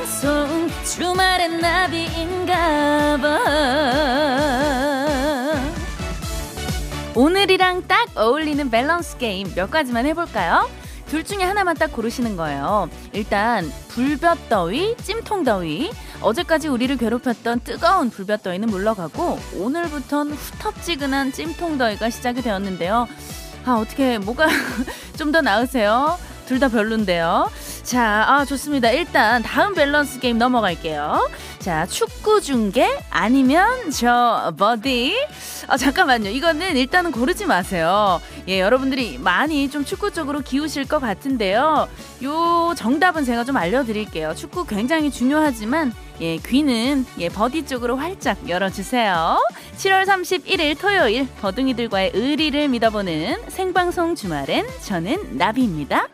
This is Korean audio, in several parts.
생방송 주말엔 나비인가봐 오늘이랑 딱 어울리는 밸런스 게임 몇 가지만 해볼까요? 둘 중에 하나만 딱 고르시는 거예요. 일단 불볕더위, 찜통더위. 어제까지 우리를 괴롭혔던 뜨거운 불볕더위는 물러가고 오늘부턴 후텁지근한 찜통더위가 시작이 되었는데요. 아 어떻게 뭐가 좀 더 나으세요? 둘 다 별론데요. 자, 아 좋습니다. 일단 다음 밸런스 게임 넘어갈게요. 자, 축구 중계 아니면 저 버디. 아 잠깐만요. 이거는 일단은 고르지 마세요. 예, 여러분들이 많이 좀 축구 쪽으로 기우실 것 같은데요. 요 정답은 제가 좀 알려드릴게요. 축구 굉장히 중요하지만 예, 귀는 예, 버디 쪽으로 활짝 열어주세요. 7월 31일 토요일 버둥이들과의 의리를 믿어보는 생방송 주말엔 저는 나비입니다.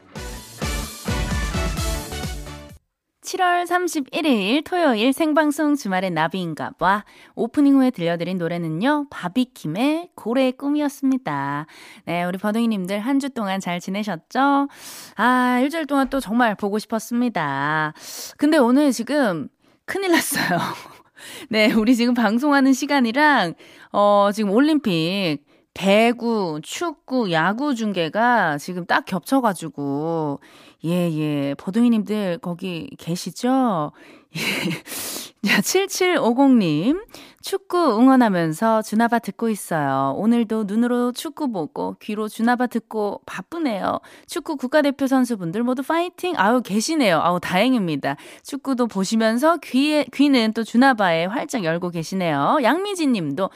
7월 31일 토요일 생방송 주말의 나비인가 봐 오프닝 후에 들려드린 노래는요 바비킴의 고래의 꿈이었습니다. 네 우리 버둥이님들 한 주 동안 잘 지내셨죠? 아 일주일 동안 또 정말 보고 싶었습니다. 근데 오늘 지금 큰일 났어요. 네 우리 지금 방송하는 시간이랑 어 지금 올림픽 배구, 축구, 야구 중계가 지금 딱 겹쳐가지고, 예, 예. 버둥이님들 거기 계시죠? 예. 자, 7750님. 축구 응원하면서 주나바 듣고 있어요. 오늘도 눈으로 축구 보고 귀로 주나바 듣고 바쁘네요. 축구 국가대표 선수분들 모두 파이팅! 아우, 계시네요. 아우, 다행입니다. 축구도 보시면서 귀에, 귀는 또 주나바에 활짝 열고 계시네요. 양미진 님도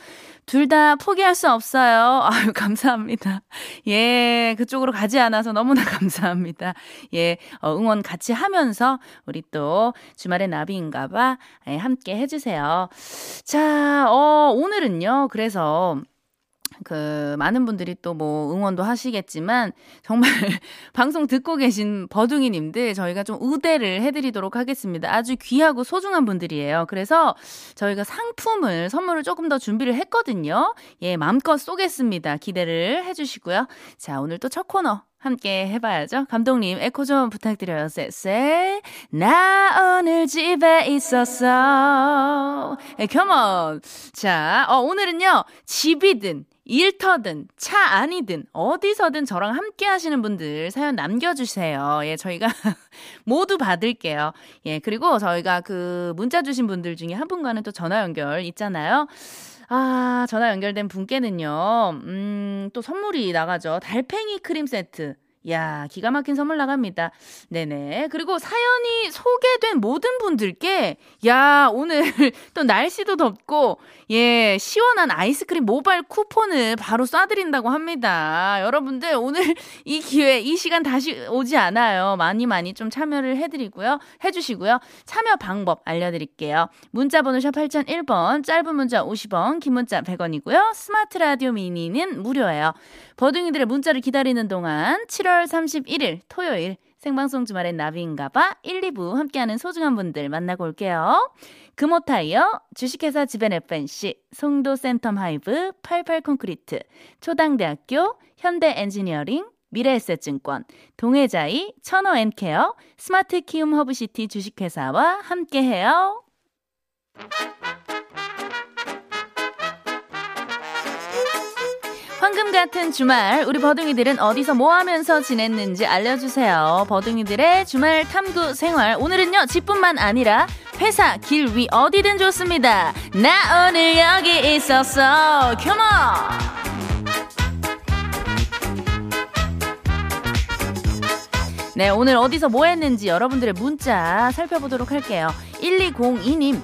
둘 다 포기할 수 없어요. 아유, 감사합니다. 예, 그쪽으로 가지 않아서 너무나 감사합니다. 예, 어, 응원 같이 하면서 우리 또 주말의 나비인가 봐 예, 함께 해주세요. 자, 어, 오늘은요, 그래서 그 많은 분들이 또 뭐 응원도 하시겠지만 정말 방송 듣고 계신 버둥이 님들 저희가 좀 우대를 해 드리도록 하겠습니다. 아주 귀하고 소중한 분들이에요. 그래서 저희가 상품을 선물을 조금 더 준비를 했거든요. 예, 마음껏 쏘겠습니다. 기대를 해 주시고요. 자, 오늘 또 첫 코너 함께 해봐야죠. 감독님, 에코 좀 부탁드려요. 쎄쎄. 나 오늘 집에 있었어. 에, 컴온. 자, 어, 오늘은요, 집이든, 일터든 차 안이든 어디서든 저랑 함께 하시는 분들 사연 남겨주세요. 예, 저희가 모두 받을게요. 예, 그리고 저희가 그 문자 주신 분들 중에 한 분과는 또 전화 연결 있잖아요. 아, 전화 연결된 분께는요, 음, 또 선물이 나가죠. 달팽이 크림 세트. 야, 기가 막힌 선물 나갑니다. 네네. 그리고 사연이 소개된 모든 분들께, 야, 오늘 또 날씨도 덥고, 예, 시원한 아이스크림 모바일 쿠폰을 바로 쏴드린다고 합니다. 여러분들, 오늘 이 기회, 이 시간 다시 오지 않아요. 많이 많이 좀 참여를 해드리고요. 해주시고요. 참여 방법 알려드릴게요. 문자번호 샵 8001번, 짧은 문자 50원, 긴 문자 100원이고요. 스마트 라디오 미니는 무료예요. 버둥이들의 문자를 기다리는 동안 7월 31일 토요일 생방송 주말엔 나비인가봐 1, 2부 함께하는 소중한 분들 만나고 올게요. 금호타이어, 주식회사 지벤 FNC, 송도 센텀 하이브, 88콘크리트, 초당대학교, 현대엔지니어링, 미래에셋증권, 동해자이, 천호앤케어, 스마트 키움 허브시티 주식회사와 함께해요. 같은 주말 우리 버둥이들은 어디서 뭐 하면서 지냈는지 알려주세요. 버둥이들의 주말 탐구 생활 오늘은요 집뿐만 아니라 회사 길 위 어디든 좋습니다. 나 오늘 여기 있었어. Come on. 네, 오늘 어디서 뭐 했는지 여러분들의 문자 살펴보도록 할게요. 1202님,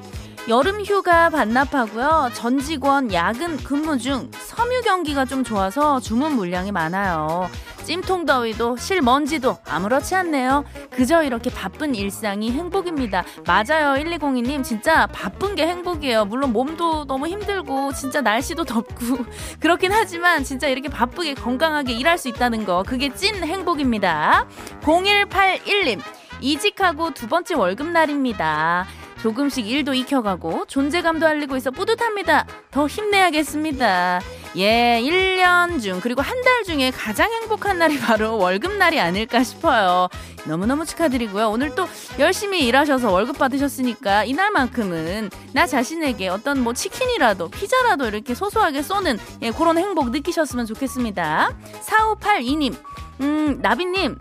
여름 휴가 반납하고요. 전 직원 야근 근무 중 섬유 경기가 좀 좋아서 주문 물량이 많아요. 찜통 더위도 실먼지도 아무렇지 않네요. 그저 이렇게 바쁜 일상이 행복입니다. 맞아요. 1202님 진짜 바쁜 게 행복이에요. 물론 몸도 너무 힘들고 진짜 날씨도 덥고 그렇긴 하지만 진짜 이렇게 바쁘게 건강하게 일할 수 있다는 거 그게 찐 행복입니다. 0181님 이직하고 두 번째 월급날입니다. 조금씩 일도 익혀가고 존재감도 알리고 있어 뿌듯합니다. 더 힘내야겠습니다. 예, 1년 중, 그리고 한 달 중에 가장 행복한 날이 바로 월급날이 아닐까 싶어요. 너무너무 축하드리고요. 오늘 또 열심히 일하셔서 월급 받으셨으니까 이날만큼은 나 자신에게 어떤 뭐 치킨이라도 피자라도 이렇게 소소하게 쏘는 예, 그런 행복 느끼셨으면 좋겠습니다. 4582님, 음, 나비님,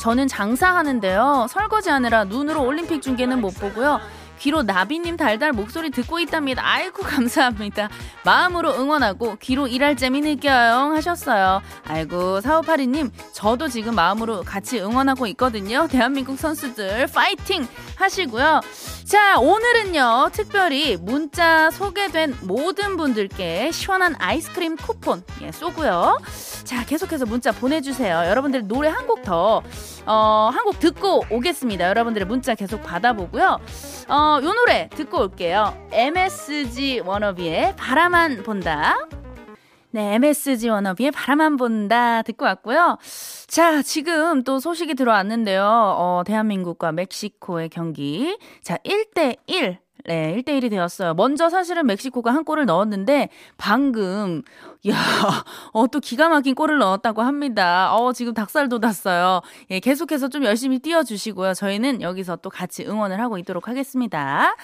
저는 장사하는데요. 설거지하느라 눈으로 올림픽 중계는 못 보고요. 귀로 나비님 달달 목소리 듣고 있답니다. 아이고 감사합니다. 마음으로 응원하고 귀로 일할 재미 느껴요 하셨어요. 아이고 4582님 저도 지금 마음으로 같이 응원하고 있거든요. 대한민국 선수들 파이팅 하시고요. 자 오늘은요 특별히 문자 소개된 모든 분들께 시원한 아이스크림 쿠폰 예, 쏘고요. 자 계속해서 문자 보내주세요. 여러분들 노래 한 곡 더 어, 한 곡 듣고 오겠습니다. 여러분들의 문자 계속 받아보고요. 어, 요 노래 듣고 올게요. MSG 워너비의 바라만 본다. 네, MSG 워너비의 바라만 본다 듣고 왔고요. 자, 지금 또 소식이 들어왔는데요. 어, 대한민국과 멕시코의 경기. 자, 1대1 네, 1대1이 되었어요. 먼저 사실은 멕시코가 한 골을 넣었는데 방금 야, 어, 또 기가 막힌 골을 넣었다고 합니다. 어, 지금 닭살 돋았어요. 예, 계속해서 좀 열심히 뛰어주시고요. 저희는 여기서 또 같이 응원을 하고 있도록 하겠습니다.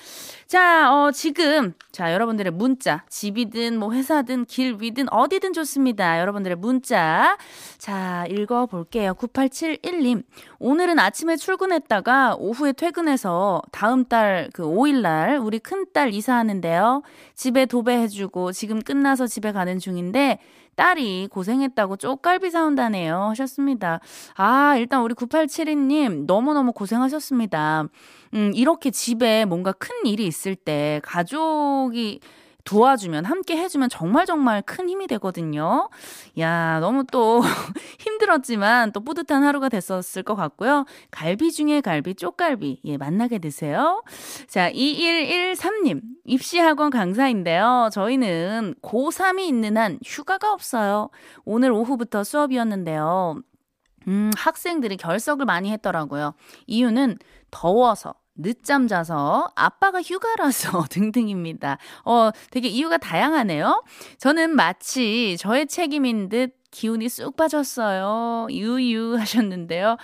자, 어, 지금, 자, 여러분들의 문자, 집이든 뭐 회사든 길 위든 어디든 좋습니다. 여러분들의 문자. 자, 읽어볼게요. 9871님. 오늘은 아침에 출근했다가 오후에 퇴근해서 다음 달 그 5일날 우리 큰딸 이사하는데요. 집에 도배해주고 지금 끝나서 집에 가는 중인 데 딸이 고생했다고 쪽갈비 사온다네요. 하셨습니다. 아, 일단 우리 9872님 너무너무 고생하셨습니다. 음, 이렇게 집에 뭔가 큰 일이 있을 때 가족이 도와주면 함께 해주면 정말 정말 큰 힘이 되거든요. 야 너무 또 힘들었지만 또 뿌듯한 하루가 됐었을 것 같고요. 갈비 중에 갈비 쪽갈비 예 만나게 되세요. 자 2113님 입시학원 강사인데요. 저희는 고3이 있는 한 휴가가 없어요. 오늘 오후부터 수업이었는데요. 음, 학생들이 결석을 많이 했더라고요. 이유는 더워서 늦잠 자서 아빠가 휴가라서 등등입니다. 어, 되게 이유가 다양하네요. 저는 마치 저의 책임인 듯 기운이 쑥 빠졌어요. 유유 하셨는데요.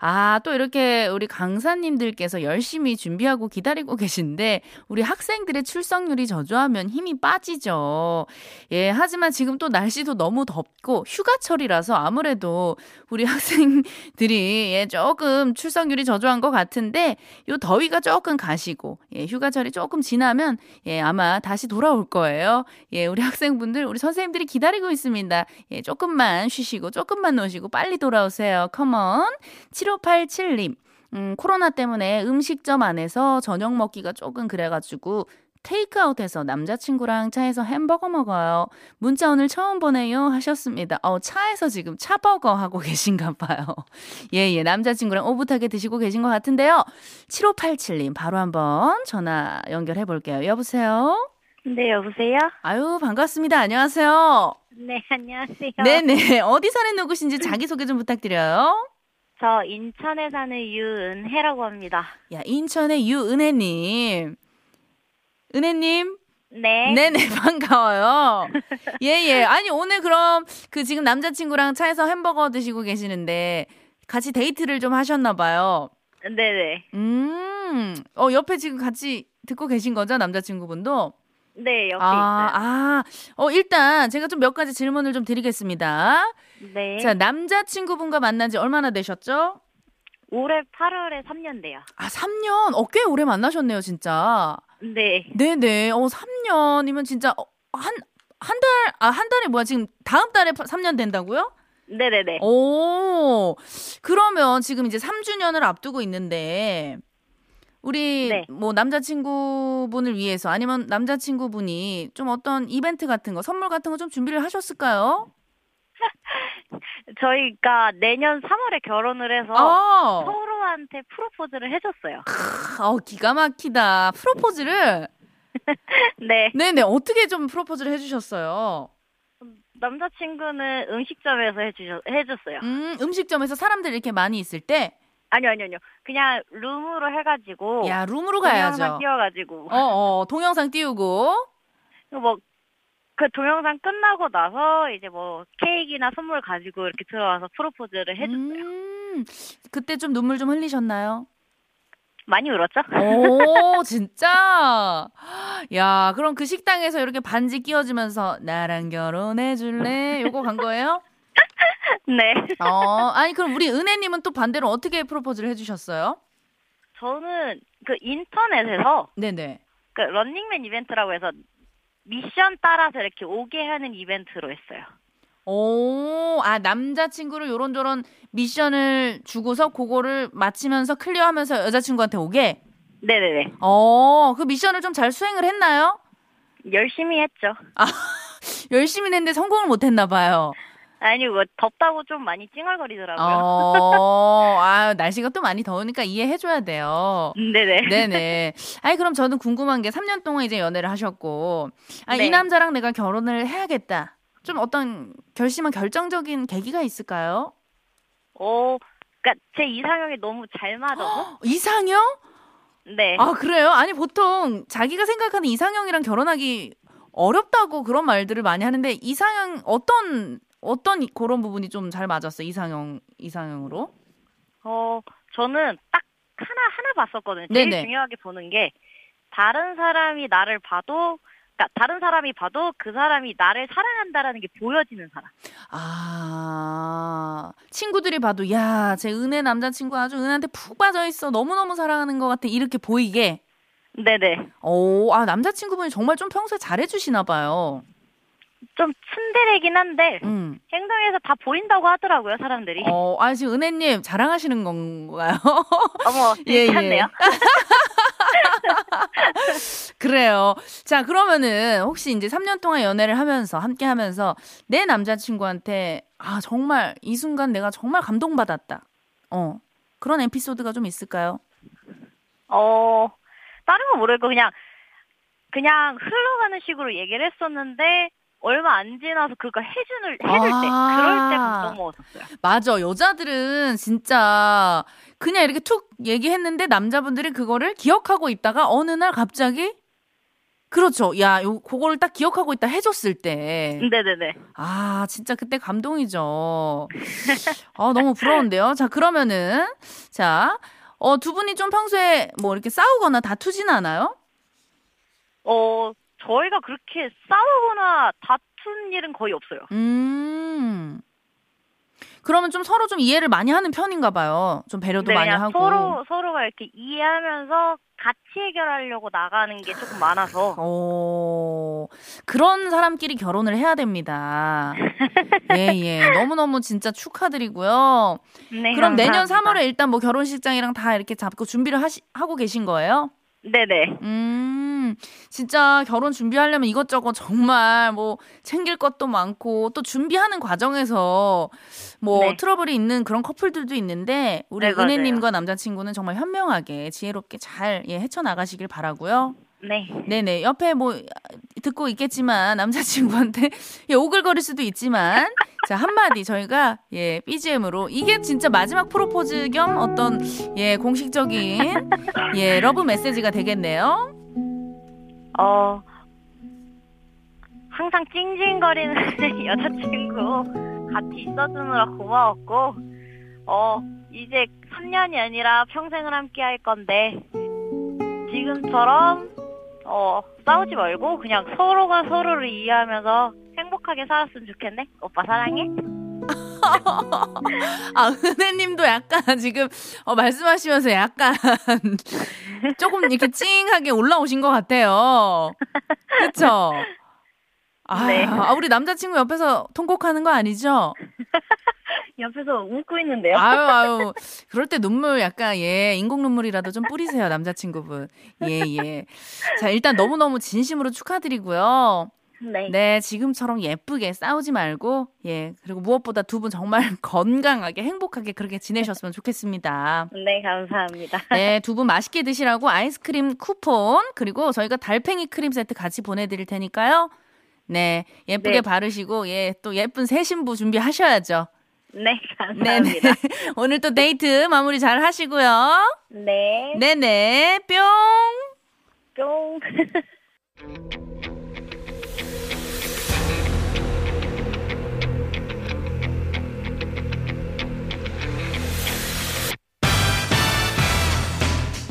아, 또 이렇게 우리 강사님들께서 열심히 준비하고 기다리고 계신데 우리 학생들의 출석률이 저조하면 힘이 빠지죠. 예, 하지만 지금 또 날씨도 너무 덥고 휴가철이라서 아무래도 우리 학생들이 예, 조금 출석률이 저조한 것 같은데 요 더위가 조금 가시고 예, 휴가철이 조금 지나면 예, 아마 다시 돌아올 거예요. 예, 우리 학생분들, 우리 선생님들이 기다리고 있습니다. 예, 조금 조금만 쉬시고 조금만 노시고 빨리 돌아오세요. 컴온. 7587님. 음, 코로나 때문에 음식점 안에서 저녁 먹기가 조금 그래가지고 테이크아웃해서 남자친구랑 차에서 햄버거 먹어요. 문자 오늘 처음 보내요 하셨습니다. 어, 차에서 지금 차버거 하고 계신가 봐요. 예, 예. 남자친구랑 오붓하게 드시고 계신 것 같은데요. 7587님 바로 한번 전화 연결해 볼게요. 여보세요? 네, 여보세요? 아유, 반갑습니다. 안녕하세요. 네, 안녕하세요. 네네. 어디 사는 누구신지 자기소개 좀 부탁드려요. 저 인천에 사는 유은혜라고 합니다. 야, 인천의 유은혜님. 은혜님. 네. 네네, 반가워요. 예, 예. 아니, 오늘 그럼 그 지금 남자친구랑 차에서 햄버거 드시고 계시는데 같이 데이트를 좀 하셨나봐요. 네네. 음, 어, 옆에 지금 같이 듣고 계신 거죠? 남자친구분도? 네, 옆에 아, 있어요. 아, 어, 일단 제가 좀 몇 가지 질문을 좀 드리겠습니다. 네. 자, 남자친구분과 만난 지 얼마나 되셨죠? 올해 8월에 3년 돼요. 아, 3년? 어, 꽤 오래 만나셨네요, 진짜. 네. 네네. 어, 3년이면 진짜, 어, 한, 한 달, 아, 한 달에 뭐야? 지금 다음 달에 3년 된다고요? 네네네. 오, 그러면 지금 이제 3주년을 앞두고 있는데, 우리 네. 뭐 남자친구분을 위해서 아니면 남자친구분이 좀 어떤 이벤트 같은 거, 선물 같은 거 좀 준비를 하셨을까요? 저희가 내년 3월에 결혼을 해서 아, 서로한테 프로포즈를 해줬어요. 어, 기가 막히다. 프로포즈를? 네. 네네, 어떻게 좀 프로포즈를 해주셨어요? 남자친구는 음식점에서 해주셨, 해줬어요. 음, 음식점에서 사람들 이렇게 많이 있을 때, 아니요, 아니요, 아니요. 그냥 룸으로 해가지고. 야, 룸으로 동영상 가야죠. 띄워가지고. 어, 어, 동영상 띄우고. 뭐, 그 동영상 끝나고 나서 이제 뭐 케이크나 선물 가지고 이렇게 들어와서 프로포즈를 해줬어요. 음, 그때 좀 눈물 좀 흘리셨나요? 많이 울었죠? 오, 진짜? 야, 그럼 그 식당에서 이렇게 반지 끼워주면서 나랑 결혼해 줄래? 요거 간 거예요? 네. 어, 아니, 그럼 우리 은혜님은 또 반대로 어떻게 프로포즈를 해주셨어요? 저는 그 인터넷에서 네네. 그 런닝맨 이벤트라고 해서 미션 따라서 이렇게 오게 하는 이벤트로 했어요. 오, 아, 남자친구를 요런저런 미션을 주고서 그거를 마치면서 클리어하면서 여자친구한테 오게? 네네네. 어, 그 미션을 좀 잘 수행을 했나요? 열심히 했죠. 열심히 했는데 성공을 못 했나 봐요. 아니 뭐 덥다고 좀 많이 찡얼거리더라고요. 어, 아, 날씨가 또 많이 더우니까 이해해줘야 돼요. 네네. 네네. 아니, 그럼 저는 궁금한 게 3년 동안 이제 연애를 하셨고, 아, 네. 이 남자랑 내가 결혼을 해야겠다. 좀 어떤 결심한 결정적인 계기가 있을까요? 어, 그니까 제 이상형이 너무 잘 맞아서. 이상형? 네. 아, 그래요? 아니, 보통 자기가 생각하는 이상형이랑 결혼하기 어렵다고 그런 말들을 많이 하는데, 이상형, 어떤, 어떤 이- 그런 부분이 좀 잘 맞았어요? 이상형, 이상형으로? 어, 저는 딱 하나 하나 봤었거든요. 제일 네네. 중요하게 보는 게 다른 사람이 나를 봐도 그러니까 다른 사람이 봐도 그 사람이 나를 사랑한다라는 게 보여지는 사람. 아, 친구들이 봐도, 야, 제 은혜 남자친구 아주 은혜한테 푹 빠져 있어. 너무 너무 사랑하는 것 같아. 이렇게 보이게. 네네. 오, 아, 남자친구분이 정말 좀 평소에 잘해주시나 봐요. 좀 츤데레긴 한데 음. 행동에서 다 보인다고 하더라고요, 사람들이. 어, 아, 지금 은혜님 자랑하시는 건가요? 어머, 예, 괜찮네요. 예. 그래요. 자, 그러면은 혹시 이제 3년 동안 연애를 하면서, 함께 하면서 내 남자친구한테, 아, 정말 이 순간 내가 정말 감동받았다. 어, 그런 에피소드가 좀 있을까요? 어, 다른 건 모르겠고 그냥 그냥 흘러가는 식으로 얘기를 했었는데 얼마 안 지나서 그거 해주는 해줄 때 아. 그럴 때 감동 먹었었어요. 맞아. 여자들은 진짜 그냥 이렇게 툭 얘기했는데 남자분들이 그거를 기억하고 있다가 어느 날 갑자기 그렇죠. 야, 요 그거를 딱 기억하고 있다 해줬을 때. 네네네. 아, 진짜 그때 감동이죠. 아, 너무 부러운데요. 자, 그러면은 자, 어, 두 분이 좀 평소에 뭐 이렇게 싸우거나 다투진 않아요? 어, 저희가 그렇게 싸우거나 다툰 일은 거의 없어요. 음. 그러면 좀 서로 좀 이해를 많이 하는 편인가 봐요. 좀 배려도 네, 많이 하고. 서로 서로가 이렇게 이해하면서 같이 해결하려고 나가는 게 조금 많아서 오, 그런 사람끼리 결혼을 해야 됩니다. 예, 예. 너무너무 진짜 축하드리고요. 네, 그럼 내년 감사합니다. 3월에 일단 뭐 결혼식장이랑 다 이렇게 잡고 준비를 하시, 하고 계신 거예요? 네네. 음, 진짜 결혼 준비하려면 이것저것 정말 뭐 챙길 것도 많고 또 준비하는 과정에서 뭐 네. 트러블이 있는 그런 커플들도 있는데 우리 네. 은혜님과 남자친구는 정말 현명하게 지혜롭게 잘 예, 헤쳐나가시길 바라고요. 네. 네네. 옆에 뭐 듣고 있겠지만 남자친구한테 예, 오글거릴 수도 있지만 자 한마디 저희가 예 BGM으로 이게 진짜 마지막 프로포즈 겸 어떤 예 공식적인 예 love 메시지가 되겠네요. 어, 항상 찡찡거리는 여자친구 같이 있어주느라 고마웠고, 어, 이제 3년이 아니라 평생을 함께 할 건데, 지금처럼, 어, 싸우지 말고 그냥 서로가 서로를 이해하면서 행복하게 살았으면 좋겠네? 오빠 사랑해? 아 은혜님도 약간 지금 어, 말씀하시면서 약간 조금 이렇게 찡하게 올라오신 것 같아요. 그렇죠? 아, 네. 아, 우리 남자친구 옆에서 통곡하는 거 아니죠? 옆에서 웃고 있는데요. 아유, 아유. 그럴 때 눈물 약간, 예, 인공 눈물이라도 좀 뿌리세요, 남자친구분. 예, 예. 자, 일단 너무너무 진심으로 축하드리고요. 네. 네, 지금처럼 예쁘게 싸우지 말고, 예, 그리고 무엇보다 두 분 정말 건강하게, 행복하게 그렇게 지내셨으면 좋겠습니다. 네, 감사합니다. 네, 두 분 맛있게 드시라고 아이스크림 쿠폰, 그리고 저희가 달팽이 크림 세트 같이 보내드릴 테니까요. 네, 예쁘게 네. 바르시고, 예, 또 예쁜 새 신부 준비하셔야죠. 네, 네네. 감사합니다. 오늘 또 데이트 마무리 잘 하시고요. 네. 네네. 뿅. 뿅.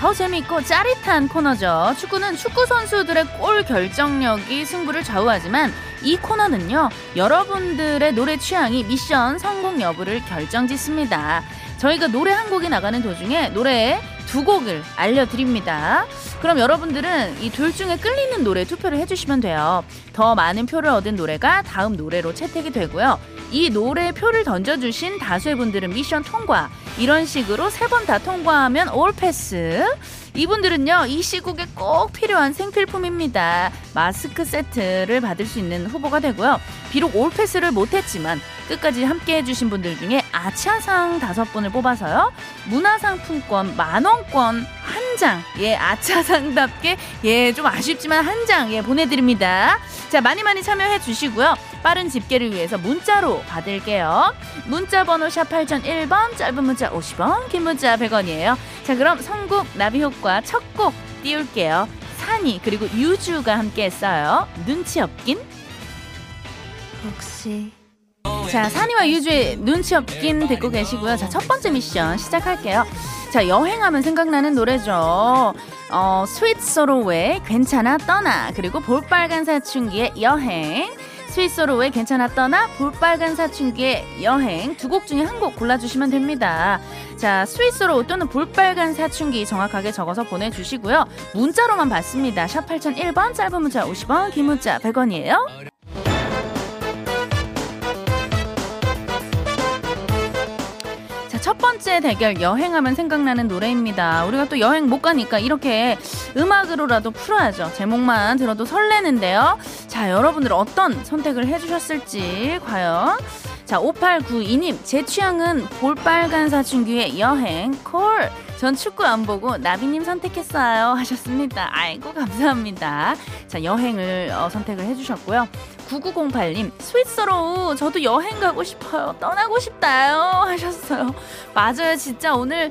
더 재밌고 짜릿한 코너죠. 축구는 축구 선수들의 골 결정력이 승부를 좌우하지만 이 코너는요, 여러분들의 노래 취향이 미션 성공 여부를 결정 짓습니다. 저희가 노래 한 곡이 나가는 도중에 노래 두 곡을 알려드립니다. 그럼 여러분들은 이 둘 중에 끌리는 노래 투표를 해주시면 돼요. 더 많은 표를 얻은 노래가 다음 노래로 채택이 되고요. 이 노래 표를 던져주신 다수의 분들은 미션 통과. 이런 식으로 세 번 다 통과하면 올 패스. 이분들은요, 이 시국에 꼭 필요한 생필품입니다. 마스크 세트를 받을 수 있는 후보가 되고요. 비록 올 패스를 못했지만 끝까지 함께 해주신 분들 중에 아차상 다섯 분을 뽑아서요. 문화상품권 만원권 한 장, 예, 아차상답게, 예, 좀 아쉽지만 한 장, 예, 보내드립니다. 자, 많이 많이 참여해 주시고요. 빠른 집계를 위해서 문자로 받을게요. 문자 번호 샵 8001번, 짧은 문자 50원, 긴 문자 100원이에요. 자, 그럼 선곡 나비 효과 첫 곡 띄울게요. 산이 그리고 유주가 함께 했어요. 눈치 없긴? 혹시 자, 산이와 유주의 눈치 없긴 듣고 계시고요. 자, 첫 번째 미션 시작할게요. 자, 여행하면 생각나는 노래죠. 어, 스윗소로우의 괜찮아 떠나 그리고 볼빨간 사춘기의 여행 스윗소로우의 괜찮아 떠나 볼빨간 사춘기의 여행 두 곡 중에 한 곡 골라주시면 됩니다. 자, 스윗소로우 또는 볼빨간 사춘기 정확하게 적어서 보내주시고요. 문자로만 받습니다. 샵 8001번 짧은 문자 50원 긴 문자 100원이에요. 번째 대결 여행하면 생각나는 노래입니다. 우리가 또 여행 못 가니까 이렇게 음악으로라도 풀어야죠. 제목만 들어도 설레는데요. 자, 여러분들 어떤 선택을 해주셨을지 과연 자, 5892님, 제 취향은 볼빨간 사춘기의 여행, 콜. 전 축구 안 보고 나비님 선택했어요. 하셨습니다. 아이고, 감사합니다. 자, 여행을 어, 선택을 해주셨고요. 9908님, 스위스로 저도 여행 가고 싶어요. 떠나고 싶다요. 하셨어요. 맞아요. 진짜 오늘,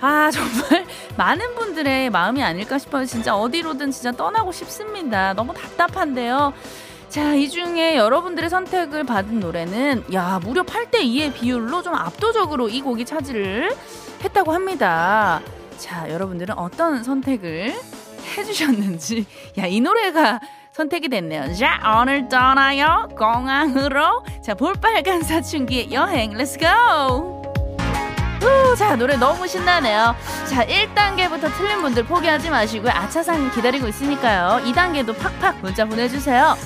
아, 정말 많은 분들의 마음이 아닐까 싶어요. 진짜 어디로든 진짜 떠나고 싶습니다. 너무 답답한데요. 자, 이 중에 여러분들의 선택을 받은 노래는 야, 무려 8대 2의 비율로 좀 압도적으로 이 곡이 차지를 했다고 합니다. 자, 여러분들은 어떤 선택을 해 주셨는지. 야, 이 노래가 선택이 됐네요. 자, 오늘 떠나요. 공항으로. 자, 볼빨간 사춘기의 여행. Let's go! 우, 자, 노래 너무 신나네요. 자, 1단계부터 틀린 분들 포기하지 마시고요. 아차상 기다리고 있으니까요. 2단계도 팍팍 문자 보내주세요.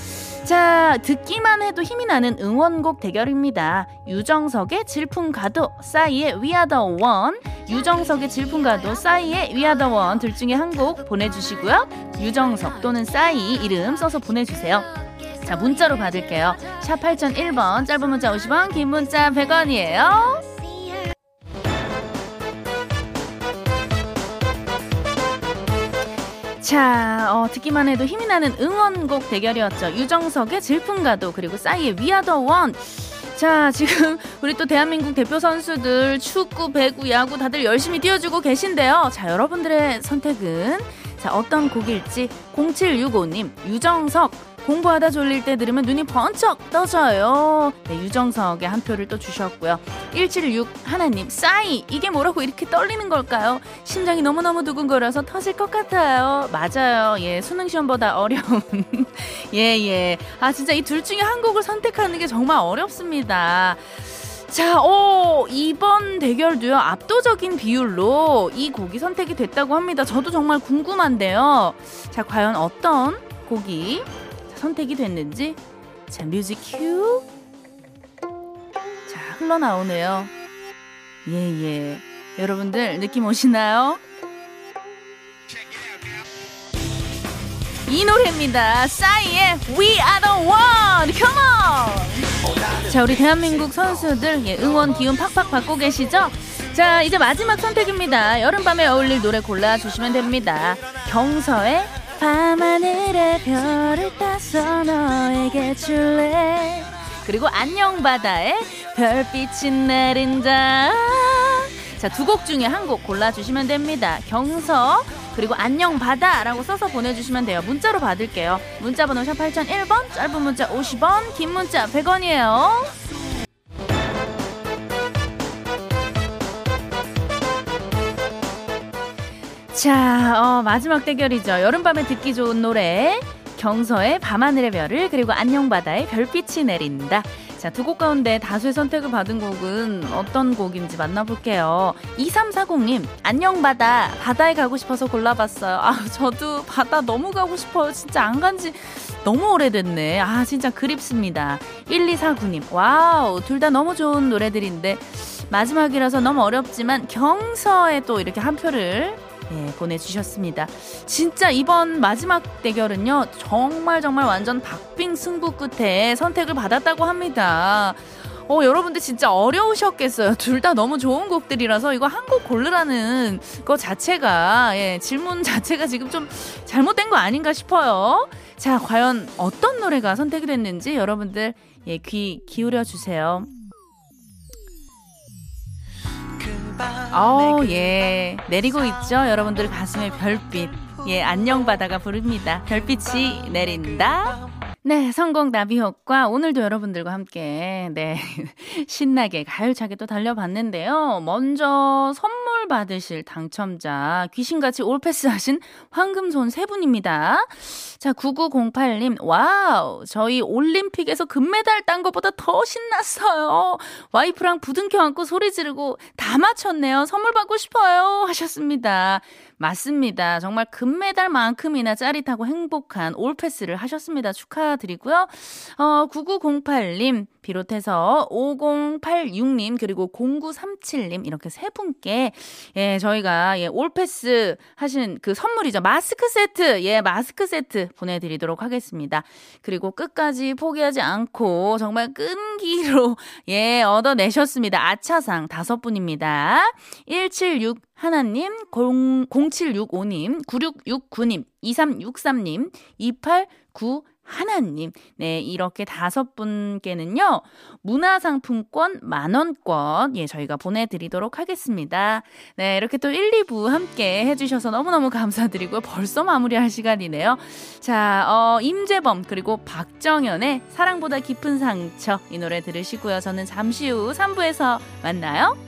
자, 듣기만 해도 힘이 나는 응원곡 대결입니다. 유정석의 질풍가도, 싸이의 We Are The One, 유정석의 질풍가도, 싸이의 위아더 원 둘 중에 한 곡 보내주시고요. 유정석 또는 싸이 이름 써서 보내주세요. 자, 문자로 받을게요. 샵 8001번, 짧은 문자 50원, 긴 문자 100원이에요. 자, 어, 듣기만 해도 힘이 나는 응원곡 대결이었죠. 유정석의 질풍가도 그리고 싸이의 위아더 원. 자, 지금 우리 또 대한민국 대표 선수들 축구, 배구, 야구 다들 열심히 뛰어주고 계신데요. 자, 여러분들의 선택은 자, 어떤 곡일지 0765님, 유정석 공부하다 졸릴 때 들으면 눈이 번쩍 떠져요. 네, 유정석의 한 표를 또 주셨고요. 176 하나님, 싸이! 이게 뭐라고 이렇게 떨리는 걸까요? 심장이 너무너무 두근거려서 터질 것 같아요. 맞아요. 예, 수능시험보다 어려운. 예, 예. 아, 진짜 이 둘 중에 한 곡을 선택하는 게 정말 어렵습니다. 자, 오, 이번 대결도요, 압도적인 비율로 이 곡이 선택이 됐다고 합니다. 저도 정말 궁금한데요. 자, 과연 어떤 곡이 선택이 됐는지 자 뮤직 큐. 자 흘러나오네요. 예예. 예. 여러분들 느낌 오시나요? 이 노래입니다. 싸이의 We Are The One. Come on. 자 우리 대한민국 선수들 예, 응원 기운 팍팍 받고 계시죠? 자 이제 마지막 선택입니다. 여름밤에 어울릴 노래 골라 주시면 됩니다. 경서의 밤하늘에 별을 따서 너에게 줄래 그리고 안녕 바다의 별빛이 내린다. 자, 두 곡 중에 한 곡 골라주시면 됩니다. 경서, 그리고 안녕 바다라고 써서 보내주시면 돼요. 문자로 받을게요. 문자번호 샵 8001번, 짧은 문자 50원, 긴 문자 100원이에요. 자, 어, 마지막 대결이죠. 여름밤에 듣기 좋은 노래. 경서의 밤하늘의 별을 그리고 안녕바다의 별빛이 내린다. 자, 두 곡 가운데 다수의 선택을 받은 곡은 어떤 곡인지 만나볼게요. 2340님, 안녕 바다. 바다에 가고 싶어서 골라봤어요. 아, 저도 바다 너무 가고 싶어요. 진짜 안 간 지 너무 오래됐네. 아, 진짜 그립습니다. 1249님, wow. 둘 다 너무 좋은 노래들인데, 마지막이라서 너무 어렵지만, 경서에 또 이렇게 한 표를 예, 보내주셨습니다. 진짜 이번 마지막 대결은요, 정말 정말 완전 박빙 승부 끝에 선택을 받았다고 합니다. 어, 여러분들 진짜 어려우셨겠어요. 둘 다 너무 좋은 곡들이라서 이거 한 곡 고르라는 거 자체가, 예, 질문 자체가 지금 좀 잘못된 거 아닌가 싶어요. 자, 과연 어떤 노래가 선택이 됐는지 여러분들, 예, 귀 기울여 주세요. 어, 예. 내리고 있죠? 여러분들 가슴에 별빛. 예, 안녕 바다가 부릅니다. 별빛이 내린다. 네, 성공 나비효과 오늘도 여러분들과 함께 네 신나게 가열차게 또 달려봤는데요. 먼저 선물 받으실 당첨자 귀신같이 올패스 하신 황금손 세 분입니다. 자, 9908님, wow, 저희 올림픽에서 금메달 딴 것보다 더 신났어요. 와이프랑 부둥켜 안고 소리 지르고 다 맞췄네요. 선물 받고 싶어요. 하셨습니다. 맞습니다. 정말 금메달만큼이나 짜릿하고 행복한 all pass를 하셨습니다. 축하드리고요. 어, 9908님 비롯해서 5086님 그리고 0937님 이렇게 세 분께 예, 저희가 예, 올패스 하신 그 선물이죠. 마스크 세트. 예, 마스크 세트 보내 드리도록 하겠습니다. 그리고 끝까지 포기하지 않고 정말 끈기로 예, 얻어내셨습니다. 아차상 다섯 분입니다. 176 하나님, 0, 0765님, 9669님, 2363님, 289 하나님. 네, 이렇게 다섯 분께는요, 문화상품권 만원권, 예, 저희가 보내드리도록 하겠습니다. 네, 이렇게 또 1, 2부 함께 해주셔서 너무너무 감사드리고요. 벌써 마무리할 시간이네요. 자, 어, 임재범, 그리고 박정현의 사랑보다 깊은 상처, 이 노래 들으시고요. 저는 잠시 후 3부에서 만나요.